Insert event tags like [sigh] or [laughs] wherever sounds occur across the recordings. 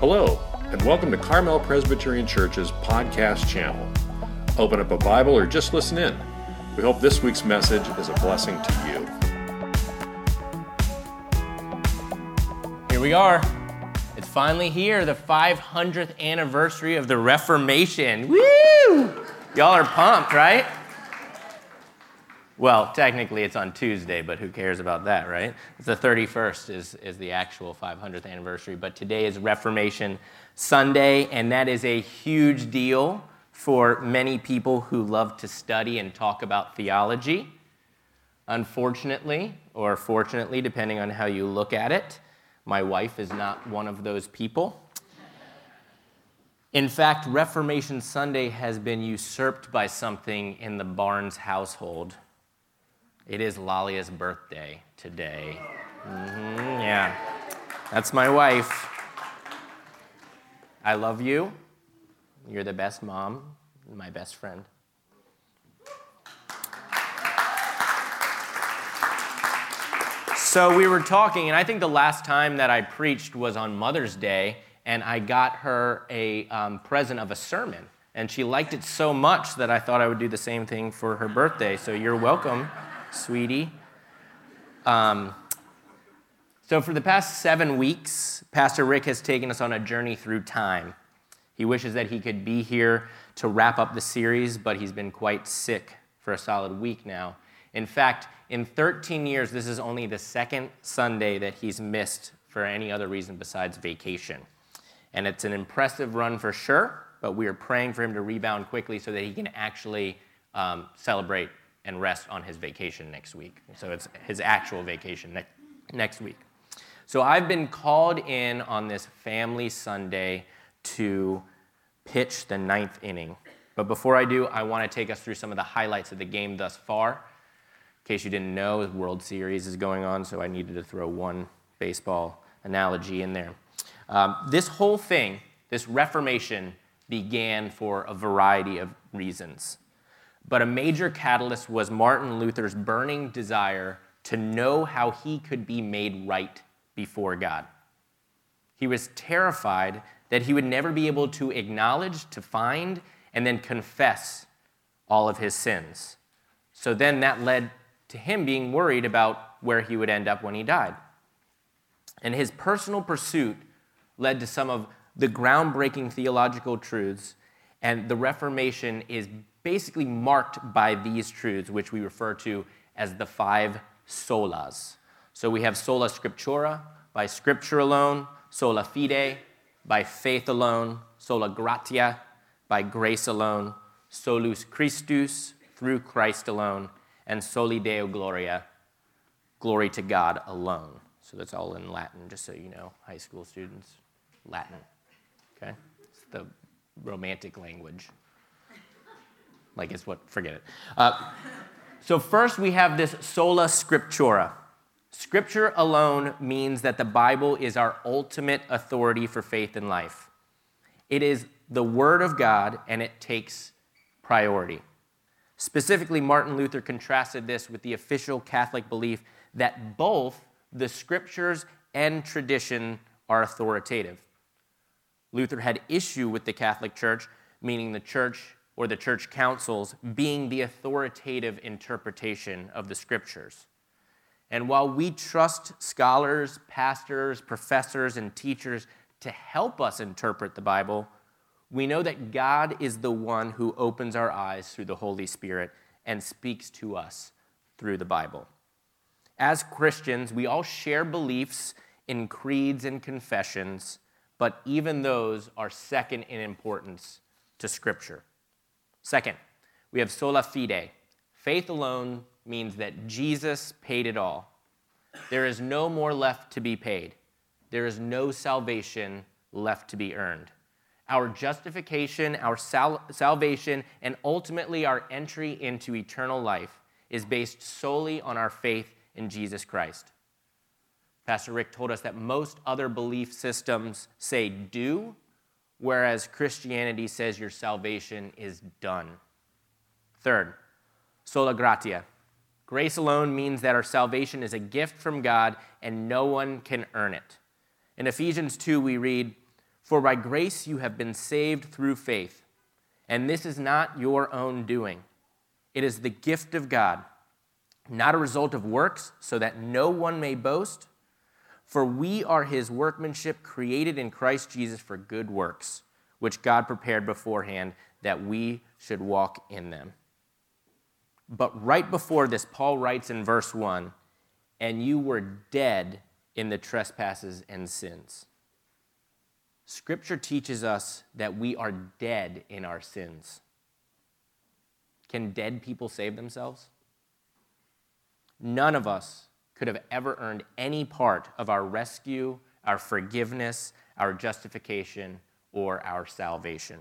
Hello, and welcome to Carmel Presbyterian Church's podcast channel. Open up a Bible or just listen in. We hope this week's message is a blessing to you. Here we are. It's finally here, the 500th anniversary of the Reformation. Woo! Y'all are pumped, right? Well, technically it's on Tuesday, but who cares about that, right? The 31st is, is the actual 500th anniversary, but today is Reformation Sunday, and that is a huge deal for many people who love to study and talk about theology. Unfortunately, or fortunately, depending on how you look at it, my wife is not one of those people. In fact, Reformation Sunday has been usurped by something in the Barnes household. It is Lalia's birthday today. Mm-hmm, yeah, that's my wife. I love you. You're the best mom, my best friend. So we were talking, and I think the last time that I preached was on Mother's Day, and I got her a um, present of a sermon. And she liked it so much that I thought I would do the same thing for her birthday. So you're welcome sweetie. Um, so, for the past seven weeks, Pastor Rick has taken us on a journey through time. He wishes that he could be here to wrap up the series, but he's been quite sick for a solid week now. In fact, in 13 years, this is only the second Sunday that he's missed for any other reason besides vacation. And it's an impressive run for sure, but we are praying for him to rebound quickly so that he can actually um, celebrate and rest on his vacation next week. So it's his actual vacation ne- next week. So I've been called in on this family Sunday to pitch the ninth inning. But before I do, I want to take us through some of the highlights of the game thus far. In case you didn't know, the World Series is going on, so I needed to throw one baseball analogy in there. Um, this whole thing, this Reformation, began for a variety of reasons. But a major catalyst was Martin Luther's burning desire to know how he could be made right before God. He was terrified that he would never be able to acknowledge, to find, and then confess all of his sins. So then that led to him being worried about where he would end up when he died. And his personal pursuit led to some of the groundbreaking theological truths, and the Reformation is basically marked by these truths, which we refer to as the five solas. So we have sola scriptura, by scripture alone, sola fide, by faith alone, sola gratia, by grace alone, solus Christus, through Christ alone, and soli Deo gloria, glory to God alone. So that's all in Latin, just so you know, high school students. Latin. Okay? It's the romantic language. Like it's what, forget it. Uh, so, first we have this sola scriptura. Scripture alone means that the Bible is our ultimate authority for faith and life. It is the Word of God and it takes priority. Specifically, Martin Luther contrasted this with the official Catholic belief that both the Scriptures and tradition are authoritative. Luther had issue with the Catholic Church, meaning the church or the church councils being the authoritative interpretation of the scriptures. And while we trust scholars, pastors, professors, and teachers to help us interpret the Bible, we know that God is the one who opens our eyes through the Holy Spirit and speaks to us through the Bible. As Christians, we all share beliefs in creeds and confessions, but even those are second in importance to Scripture. Second, we have sola fide. Faith alone means that Jesus paid it all. There is no more left to be paid. There is no salvation left to be earned. Our justification, our sal- salvation, and ultimately our entry into eternal life is based solely on our faith in Jesus Christ. Pastor Rick told us that most other belief systems say do, whereas Christianity says your salvation is done. Third, sola gratia. Grace alone means that our salvation is a gift from God and no one can earn it. In Ephesians 2, we read, For by grace you have been saved through faith. And this is not your own doing, it is the gift of God, not a result of works, so that no one may boast. For we are his workmanship, created in Christ Jesus for good works, which God prepared beforehand that we should walk in them. But right before this, Paul writes in verse 1 and you were dead in the trespasses and sins. Scripture teaches us that we are dead in our sins. Can dead people save themselves? None of us could have ever earned any part of our rescue, our forgiveness, our justification, or our salvation.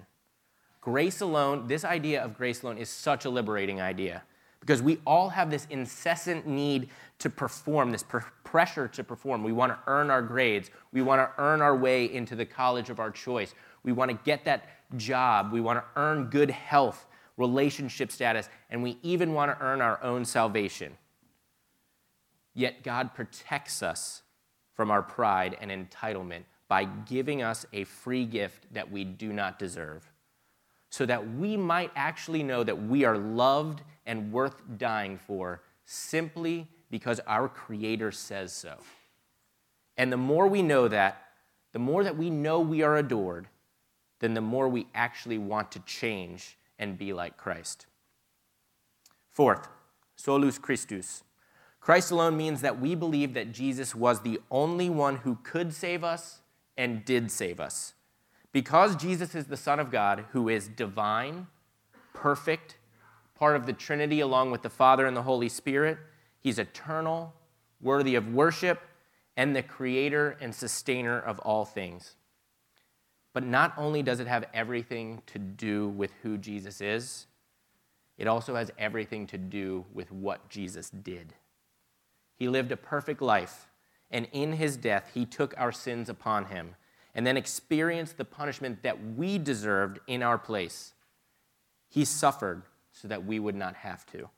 Grace alone, this idea of grace alone is such a liberating idea because we all have this incessant need to perform, this per- pressure to perform. We want to earn our grades. We want to earn our way into the college of our choice. We want to get that job. We want to earn good health, relationship status, and we even want to earn our own salvation. Yet God protects us from our pride and entitlement by giving us a free gift that we do not deserve, so that we might actually know that we are loved and worth dying for simply because our Creator says so. And the more we know that, the more that we know we are adored, then the more we actually want to change and be like Christ. Fourth, solus Christus. Christ alone means that we believe that Jesus was the only one who could save us and did save us. Because Jesus is the Son of God who is divine, perfect, part of the Trinity along with the Father and the Holy Spirit. He's eternal, worthy of worship, and the creator and sustainer of all things. But not only does it have everything to do with who Jesus is, it also has everything to do with what Jesus did. He lived a perfect life, and in his death, he took our sins upon him and then experienced the punishment that we deserved in our place. He suffered so that we would not have to.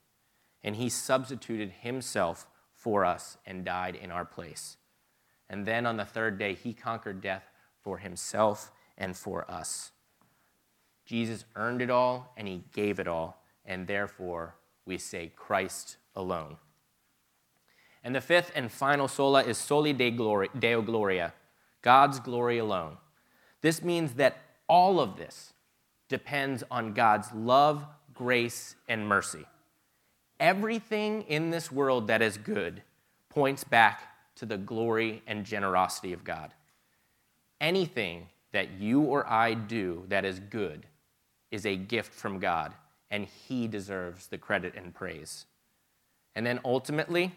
And he substituted himself for us and died in our place. And then on the third day, he conquered death for himself and for us. Jesus earned it all and he gave it all, and therefore we say Christ alone. And the fifth and final sola is soli Deo Gloria, God's glory alone. This means that all of this depends on God's love, grace, and mercy. Everything in this world that is good points back to the glory and generosity of God. Anything that you or I do that is good is a gift from God, and He deserves the credit and praise. And then ultimately,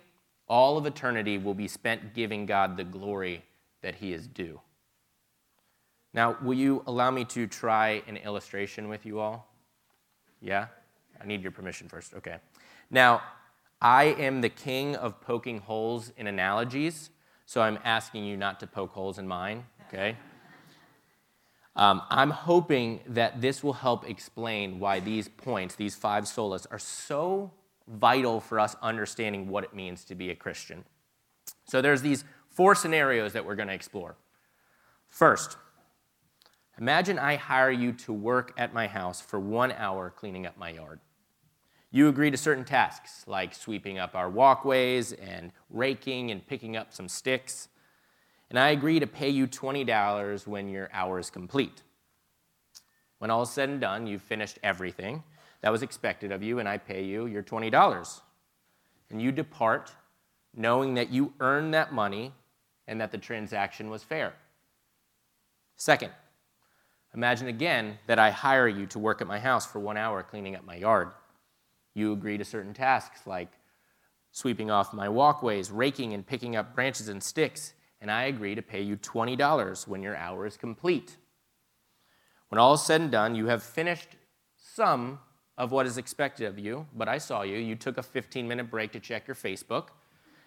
all of eternity will be spent giving God the glory that He is due. Now, will you allow me to try an illustration with you all? Yeah? I need your permission first. Okay. Now, I am the king of poking holes in analogies, so I'm asking you not to poke holes in mine, okay? [laughs] Um, I'm hoping that this will help explain why these points, these five solas, are so vital for us understanding what it means to be a Christian. So there's these four scenarios that we're going to explore. First, Imagine I hire you to work at my house for one hour cleaning up my yard. You agree to certain tasks, like sweeping up our walkways and raking and picking up some sticks. And I agree to pay you $20 when your hour is complete. When all is said and done, you've finished everything that was expected of you, and I pay you your $20. And you depart knowing that you earned that money and that the transaction was fair. Second, Imagine again that I hire you to work at my house for one hour cleaning up my yard. You agree to certain tasks like sweeping off my walkways, raking and picking up branches and sticks, and I agree to pay you $20 when your hour is complete. When all is said and done, you have finished some of what is expected of you, but I saw you. You took a 15 minute break to check your Facebook,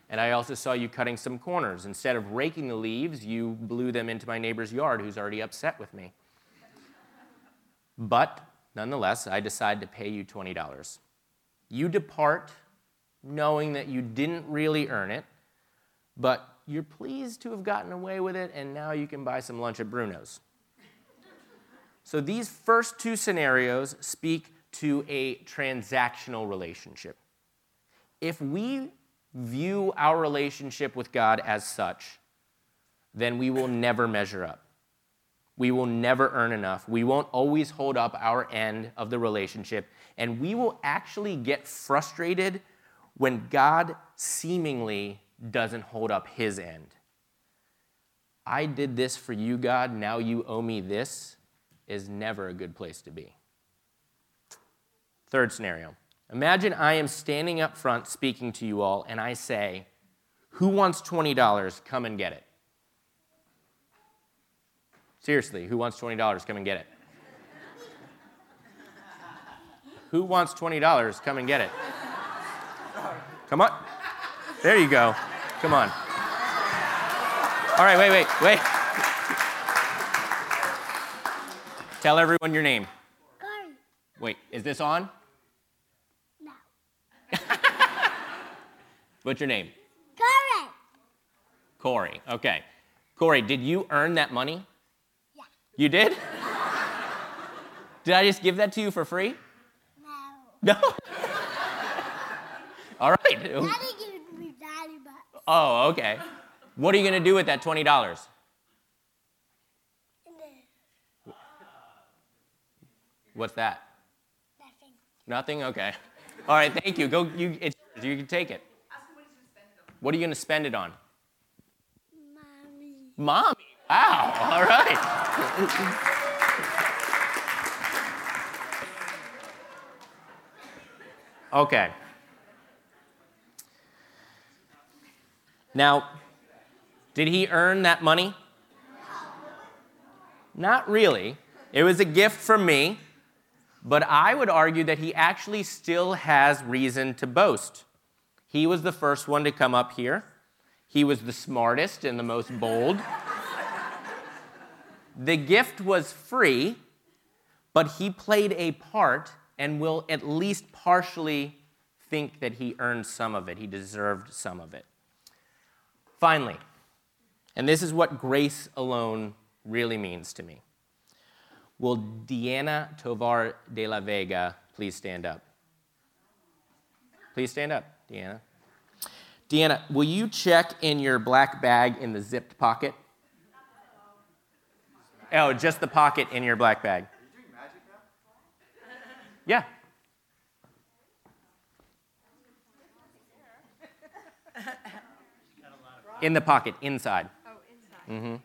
and I also saw you cutting some corners. Instead of raking the leaves, you blew them into my neighbor's yard who's already upset with me. But nonetheless, I decide to pay you $20. You depart knowing that you didn't really earn it, but you're pleased to have gotten away with it, and now you can buy some lunch at Bruno's. So these first two scenarios speak to a transactional relationship. If we view our relationship with God as such, then we will never measure up. We will never earn enough. We won't always hold up our end of the relationship. And we will actually get frustrated when God seemingly doesn't hold up his end. I did this for you, God, now you owe me this, is never a good place to be. Third scenario Imagine I am standing up front speaking to you all, and I say, Who wants $20? Come and get it. Seriously, who wants $20? Come and get it. [laughs] who wants $20? Come and get it. Come on. There you go. Come on. All right, wait, wait, wait. Tell everyone your name. Wait, is this on? No. [laughs] What's your name? Corey. Corey. Okay. Corey, did you earn that money? Yeah. You did? [laughs] did I just give that to you for free? No. No. [laughs] All right. Daddy gave me daddy bucks. Oh, okay. What are you going to do with that $20? And What's that? Nothing. Okay. All right, thank you. Go you you can take it. What are you going to spend it on? Mommy. Mommy. Wow. All right. Okay. Now, did he earn that money? Not really. It was a gift from me, but I would argue that he actually still has reason to boast. He was the first one to come up here. He was the smartest and the most bold. the gift was free, but he played a part and will at least partially think that he earned some of it. He deserved some of it. Finally, and this is what grace alone really means to me. Will Deanna Tovar de la Vega please stand up? Please stand up, Deanna. Deanna, will you check in your black bag in the zipped pocket? Oh, just the pocket in your black bag. Are you doing magic now? Yeah. [laughs] In the pocket, inside. Oh, inside.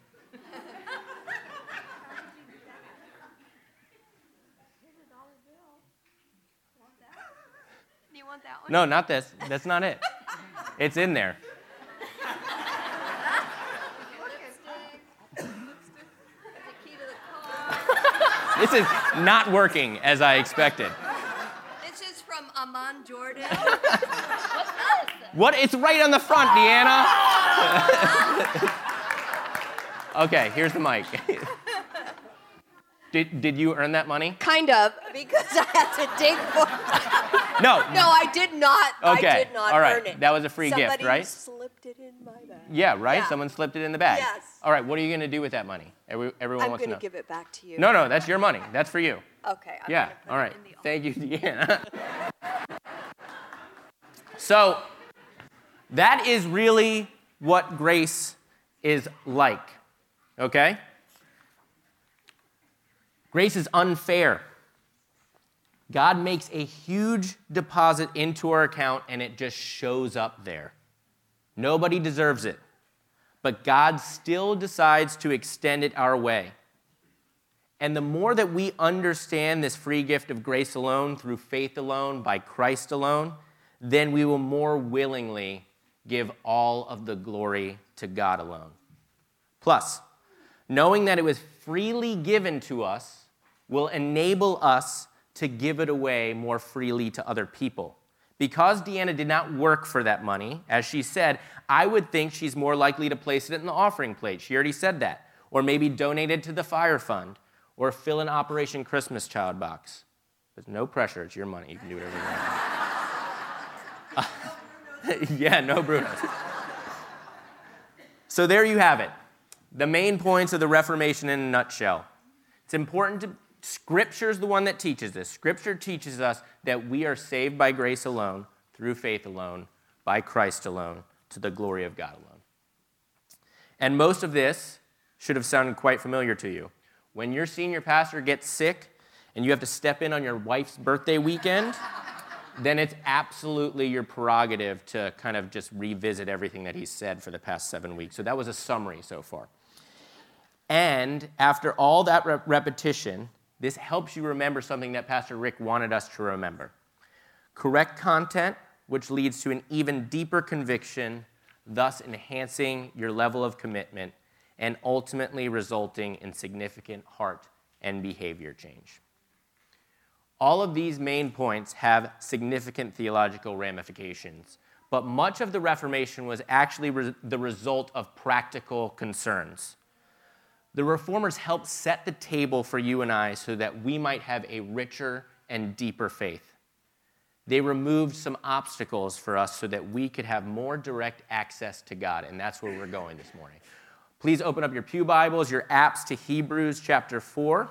Do you want that one? No, not this. That's not it. It's in there. There's a key to the car. This is not working as I expected. This is from Amon Jordan. [laughs] What? It's right on the front, Deanna. [laughs] [laughs] okay, here's the mic. Did, did you earn that money? Kind of, because I had to dig for it. No. [laughs] No, I did not. Okay, I did not all right. earn it. That was a free gift, Somebody right? slipped it in my bag. Yeah, right? Yeah. Someone slipped it in the bag. Yes. All right, what are you going to do with that money? Every, everyone I'm wants to know. I'm going to give it back to you. No, no, that's your money. That's for you. Okay. I'm yeah, all the Thank you, Deanna. [laughs] so, that is really what grace is like, okay? Grace is unfair. God makes a huge deposit into our account and it just shows up there. Nobody deserves it, but God still decides to extend it our way. And the more that we understand this free gift of grace alone, through faith alone, by Christ alone, then we will more willingly give all of the glory to God alone. Plus, knowing that it was freely given to us will enable us to give it away more freely to other people. Because Deanna did not work for that money, as she said, I would think she's more likely to place it in the offering plate. She already said that. Or maybe donate it to the fire fund, or fill an Operation Christmas Child box. There's no pressure, it's your money. You can do whatever you want. [laughs] yeah, no Brunos. So there you have it. The main points of the Reformation in a nutshell. It's important to, Scripture is the one that teaches this. Scripture teaches us that we are saved by grace alone, through faith alone, by Christ alone, to the glory of God alone. And most of this should have sounded quite familiar to you. When your senior pastor gets sick and you have to step in on your wife's birthday weekend, [laughs] then it's absolutely your prerogative to kind of just revisit everything that he's said for the past seven weeks. So that was a summary so far. And after all that rep- repetition, this helps you remember something that Pastor Rick wanted us to remember correct content, which leads to an even deeper conviction, thus enhancing your level of commitment and ultimately resulting in significant heart and behavior change. All of these main points have significant theological ramifications, but much of the Reformation was actually re- the result of practical concerns. The reformers helped set the table for you and I so that we might have a richer and deeper faith. They removed some obstacles for us so that we could have more direct access to God, and that's where we're going this morning. Please open up your Pew Bibles, your apps to Hebrews chapter 4.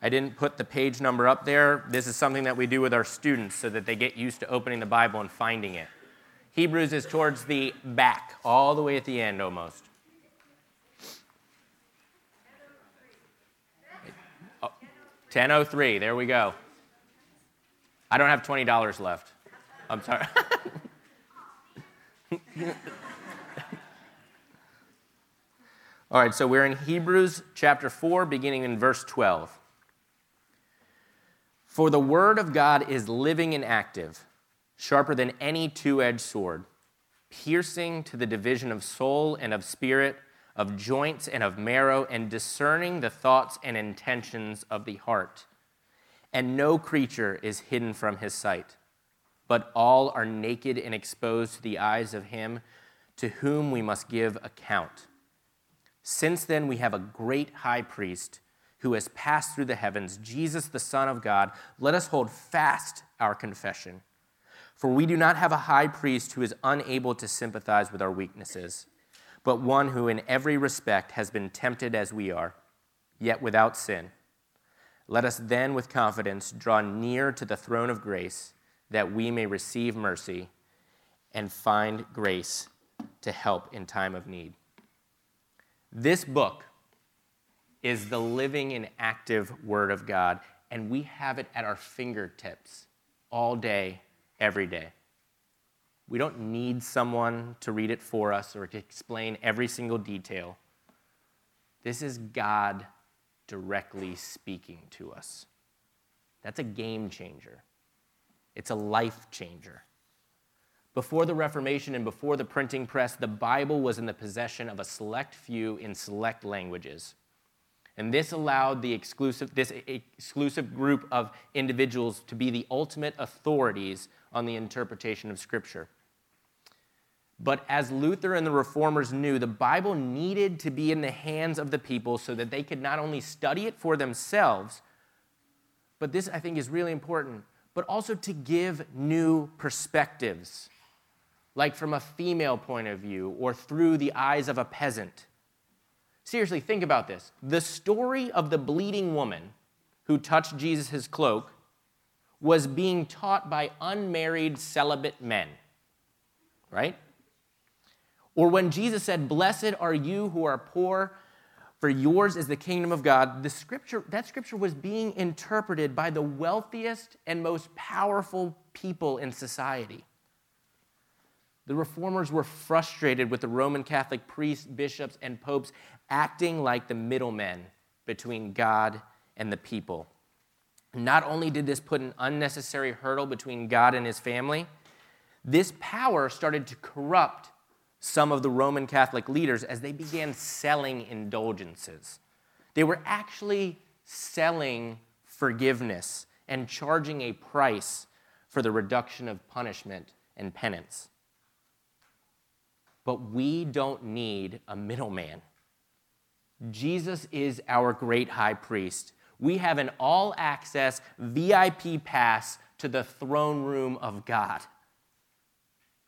I didn't put the page number up there. This is something that we do with our students so that they get used to opening the Bible and finding it. Hebrews is towards the back, all the way at the end almost. 1003, there we go. I don't have $20 left. I'm sorry. [laughs] All right, so we're in Hebrews chapter 4, beginning in verse 12. For the word of God is living and active, sharper than any two edged sword, piercing to the division of soul and of spirit of joints and of marrow, and discerning the thoughts and intentions of the heart. And no creature is hidden from his sight, but all are naked and exposed to the eyes of him to whom we must give account. Since then, we have a great high priest who has passed through the heavens, Jesus, the Son of God. Let us hold fast our confession. For we do not have a high priest who is unable to sympathize with our weaknesses but one who in every respect has been tempted as we are, yet without sin. Let us then with confidence draw near to the throne of grace that we may receive mercy and find grace to help in time of need. This book is the living and active Word of God, and we have it at our fingertips all day, every day. We don't need someone to read it for us or to explain every single detail. This is God directly speaking to us. That's a game changer, it's a life changer. Before the Reformation and before the printing press, the Bible was in the possession of a select few in select languages. And this allowed the exclusive, this exclusive group of individuals to be the ultimate authorities on the interpretation of Scripture. But as Luther and the reformers knew, the Bible needed to be in the hands of the people so that they could not only study it for themselves, but this I think is really important, but also to give new perspectives, like from a female point of view or through the eyes of a peasant. Seriously, think about this. The story of the bleeding woman who touched Jesus' cloak was being taught by unmarried celibate men, right? Or when Jesus said, Blessed are you who are poor, for yours is the kingdom of God, the scripture, that scripture was being interpreted by the wealthiest and most powerful people in society. The reformers were frustrated with the Roman Catholic priests, bishops, and popes acting like the middlemen between God and the people. Not only did this put an unnecessary hurdle between God and his family, this power started to corrupt some of the Roman Catholic leaders as they began selling indulgences. They were actually selling forgiveness and charging a price for the reduction of punishment and penance. But we don't need a middleman. Jesus is our great high priest. We have an all access VIP pass to the throne room of God.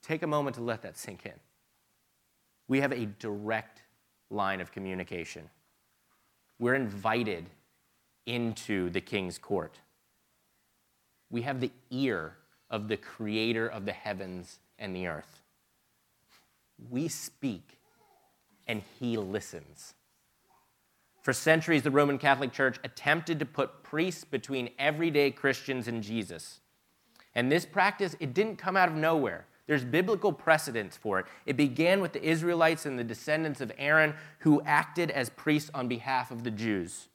Take a moment to let that sink in we have a direct line of communication. we're invited into the king's court. We have the ear of the creator of the heavens and the earth. We speak, and he listens. For centuries, the Roman Catholic Church attempted to put priests between everyday Christians and Jesus. And this practice, it didn't come out of nowhere. There's biblical precedence for it. It began with the Israelites and the descendants of Aaron who acted as priests on behalf of the Jews.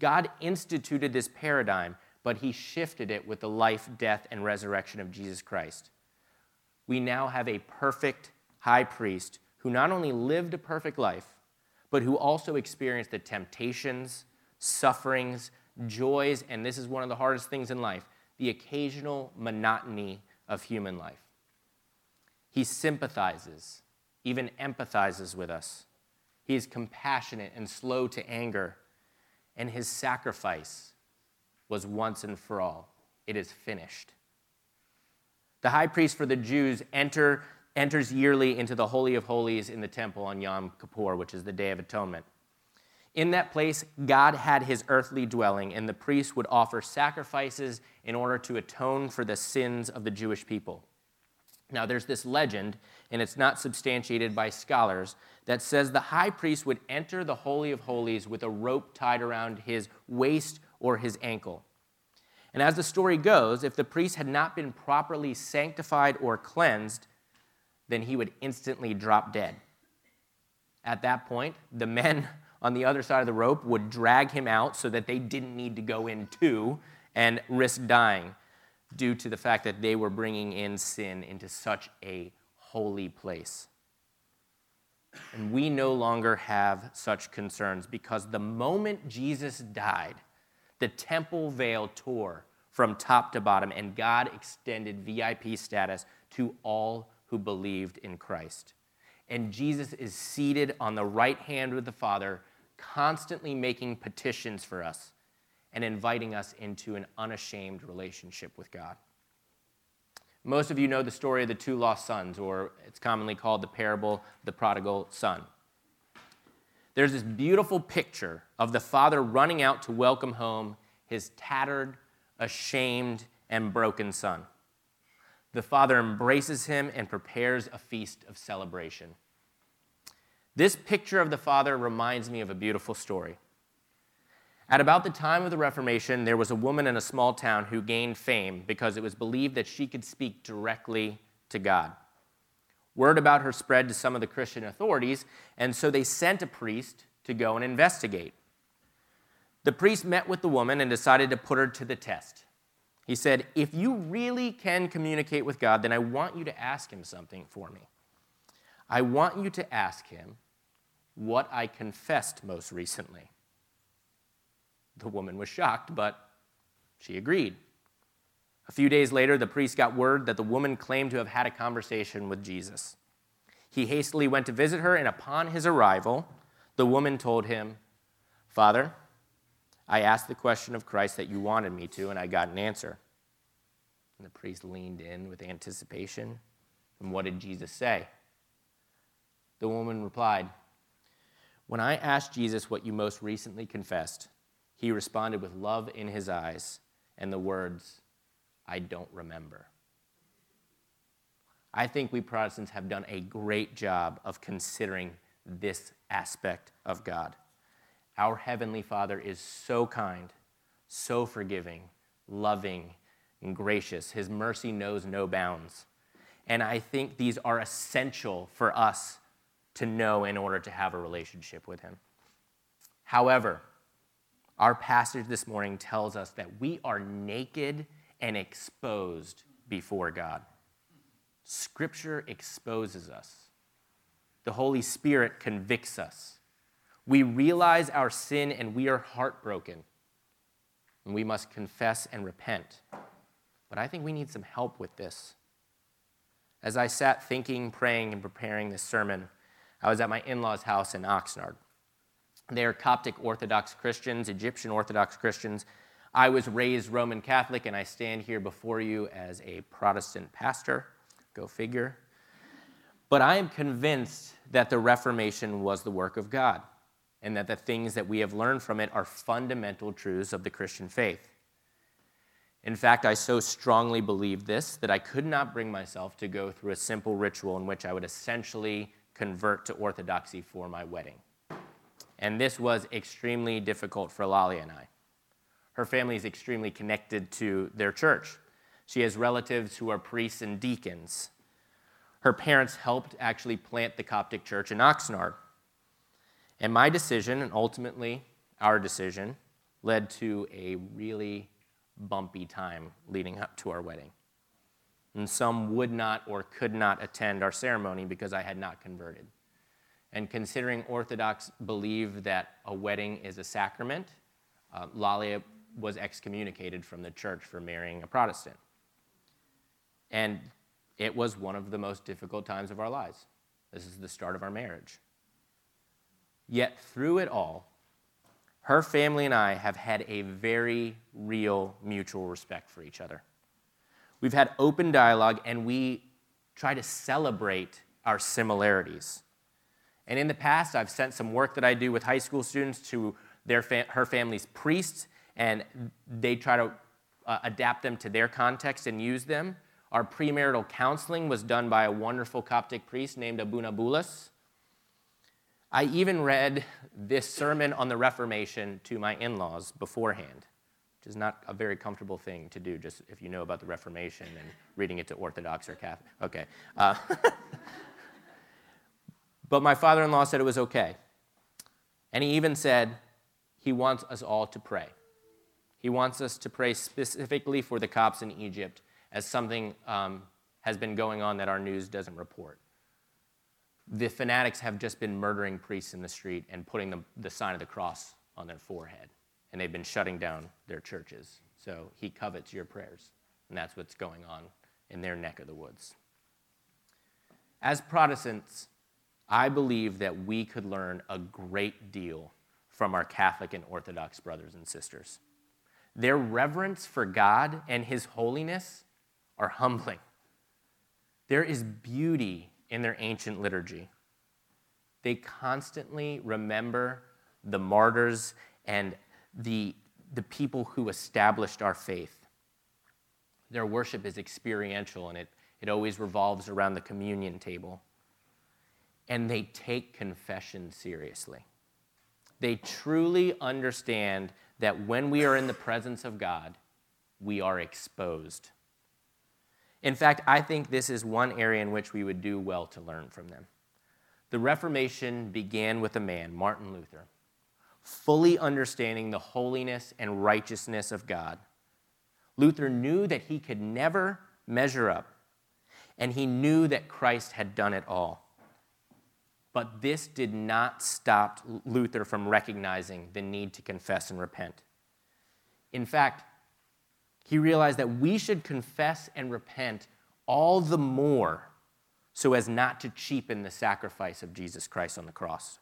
God instituted this paradigm, but he shifted it with the life, death, and resurrection of Jesus Christ. We now have a perfect high priest who not only lived a perfect life, but who also experienced the temptations, sufferings, joys, and this is one of the hardest things in life the occasional monotony of human life. He sympathizes, even empathizes with us. He is compassionate and slow to anger, and his sacrifice was once and for all. It is finished. The high priest for the Jews enter enters yearly into the Holy of Holies in the temple on Yom Kippur, which is the Day of Atonement. In that place, God had his earthly dwelling, and the priest would offer sacrifices in order to atone for the sins of the Jewish people. Now, there's this legend, and it's not substantiated by scholars, that says the high priest would enter the Holy of Holies with a rope tied around his waist or his ankle. And as the story goes, if the priest had not been properly sanctified or cleansed, then he would instantly drop dead. At that point, the men [laughs] on the other side of the rope would drag him out so that they didn't need to go in too and risk dying due to the fact that they were bringing in sin into such a holy place. And we no longer have such concerns because the moment Jesus died, the temple veil tore from top to bottom, and God extended VIP status to all who believed in Christ. And Jesus is seated on the right hand with the Father, constantly making petitions for us and inviting us into an unashamed relationship with God. Most of you know the story of the two lost sons, or it's commonly called the parable of the prodigal son. There's this beautiful picture of the father running out to welcome home his tattered, ashamed, and broken son the father embraces him and prepares a feast of celebration. This picture of the father reminds me of a beautiful story. At about the time of the Reformation, there was a woman in a small town who gained fame because it was believed that she could speak directly to God. Word about her spread to some of the Christian authorities, and so they sent a priest to go and investigate. The priest met with the woman and decided to put her to the test. He said, If you really can communicate with God, then I want you to ask him something for me. I want you to ask him what I confessed most recently. The woman was shocked, but she agreed. A few days later, the priest got word that the woman claimed to have had a conversation with Jesus. He hastily went to visit her, and upon his arrival, the woman told him, Father, I asked the question of Christ that you wanted me to, and I got an answer. And the priest leaned in with anticipation. And what did Jesus say? The woman replied, When I asked Jesus what you most recently confessed, he responded with love in his eyes and the words, I don't remember. I think we Protestants have done a great job of considering this aspect of God. Our Heavenly Father is so kind, so forgiving, loving, and gracious. His mercy knows no bounds. And I think these are essential for us to know in order to have a relationship with Him. However, our passage this morning tells us that we are naked and exposed before God. Scripture exposes us, the Holy Spirit convicts us. We realize our sin and we are heartbroken. And we must confess and repent. But I think we need some help with this. As I sat thinking, praying, and preparing this sermon, I was at my in law's house in Oxnard. They are Coptic Orthodox Christians, Egyptian Orthodox Christians. I was raised Roman Catholic, and I stand here before you as a Protestant pastor. Go figure. But I am convinced that the Reformation was the work of God. and that the things that we have learned from it are fundamental truths of the Christian faith. In fact, I so strongly believed this that I could not bring myself to go through a simple ritual in which I would essentially convert to Orthodoxy for my wedding. And this was extremely difficult for Lolly and I. Her family is extremely connected to their church. She has relatives who are priests and deacons. Her parents helped actually plant the Coptic church in Oxnard. And my decision, and ultimately our decision, led to a really bumpy time leading up to our wedding. And some would not or could not attend our ceremony because I had not converted. And considering Orthodox believe that a wedding is a sacrament, uh, Lalia was excommunicated from the church for marrying a Protestant. And it was one of the most difficult times of our lives. This is the start of our marriage. Yet, through it all, her family and I have had a very real mutual respect for each other. We've had open dialogue and we try to celebrate our similarities. And in the past, I've sent some work that I do with high school students to their fa- her family's priests, and they try to uh, adapt them to their context and use them. Our premarital counseling was done by a wonderful Coptic priest named Abuna Bulas. I even read this sermon on the Reformation to my in laws beforehand, which is not a very comfortable thing to do, just if you know about the Reformation and reading it to Orthodox or Catholic. Okay. Uh, [laughs] but my father in law said it was okay. And he even said he wants us all to pray. He wants us to pray specifically for the Copts in Egypt as something um, has been going on that our news doesn't report the fanatics have just been murdering priests in the street and putting the, the sign of the cross on their forehead. And they've been shutting down their churches. So he covets your prayers. And that's what's going on in their neck of the woods. As Protestants, I believe that we could learn a great deal from our Catholic and Orthodox brothers and sisters. Their reverence for God and His holiness are humbling. There is beauty in their ancient liturgy. They constantly remember the martyrs and the, the people who established our faith. Their worship is experiential and it, it always revolves around the communion table. And they take confession seriously. They truly understand that when we are in the presence of God, we are exposed. In fact, I think this is one area in which we would do well to learn from them. The Reformation began with a man, Martin Luther, fully understanding the holiness and righteousness of God. Luther knew that he could never measure up, and he knew that Christ had done it all. But this did not stop Luther from recognizing the need to confess and repent. In fact, he realized that we should confess and repent all the more so as not to cheapen the sacrifice of Jesus Christ on the cross.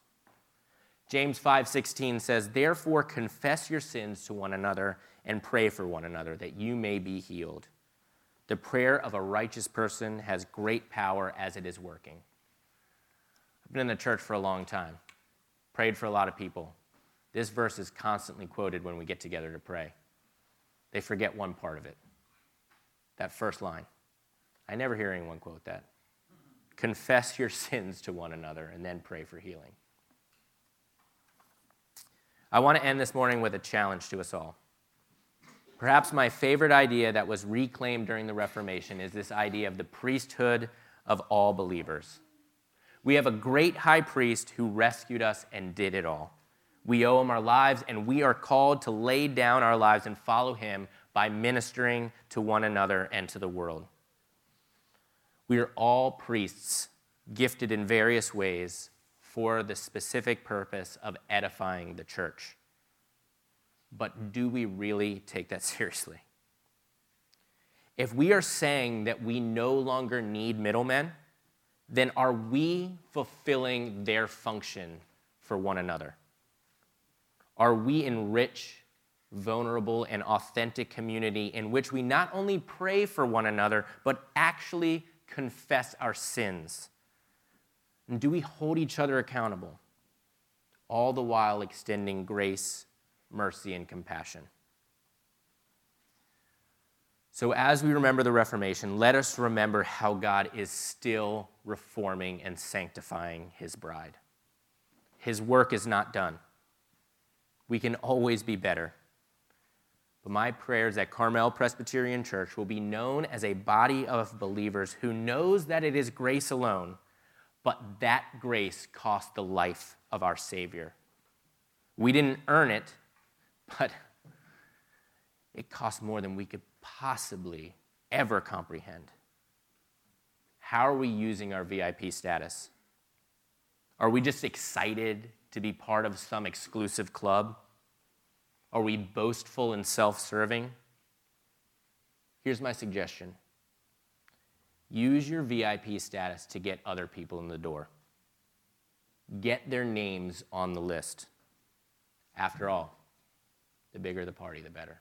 James 5:16 says, "Therefore confess your sins to one another and pray for one another that you may be healed. The prayer of a righteous person has great power as it is working." I've been in the church for a long time. Prayed for a lot of people. This verse is constantly quoted when we get together to pray they forget one part of it that first line. I never hear anyone quote that. Confess your [laughs] sins to one another and then pray for healing. I want to end this morning with a challenge to us all. Perhaps my favorite idea that was reclaimed during the Reformation is this idea of the priesthood of all believers. We have a great high priest who rescued us and did it all. We owe him our lives, and we are called to lay down our lives and follow him by ministering to one another and to the world. We are all priests, gifted in various ways for the specific purpose of edifying the church. But do we really take that [laughs] seriously? If we are saying that we no longer need middlemen, then are we fulfilling their function for one another? Are we in rich, vulnerable, and authentic community in which we not only pray for one another, but actually confess our sins? And do we hold each other accountable? all the while extending grace, mercy, and compassion. So, as we remember the Reformation, let us remember how God is still reforming and sanctifying his bride. His work is not done. We can always be better. But my prayer is that Carmel Presbyterian Church will be known as a body of believers who knows that it is grace alone, but that grace cost the life of our Savior. We didn't earn it, [laughs] but it cost more than we could possibly ever comprehend. How are we using our VIP status? Are we just excited to be part of some exclusive club? Are we boastful and self serving? Here's my suggestion use your VIP status to get other people in the door, get their names on the list. After all, the bigger the party, the better.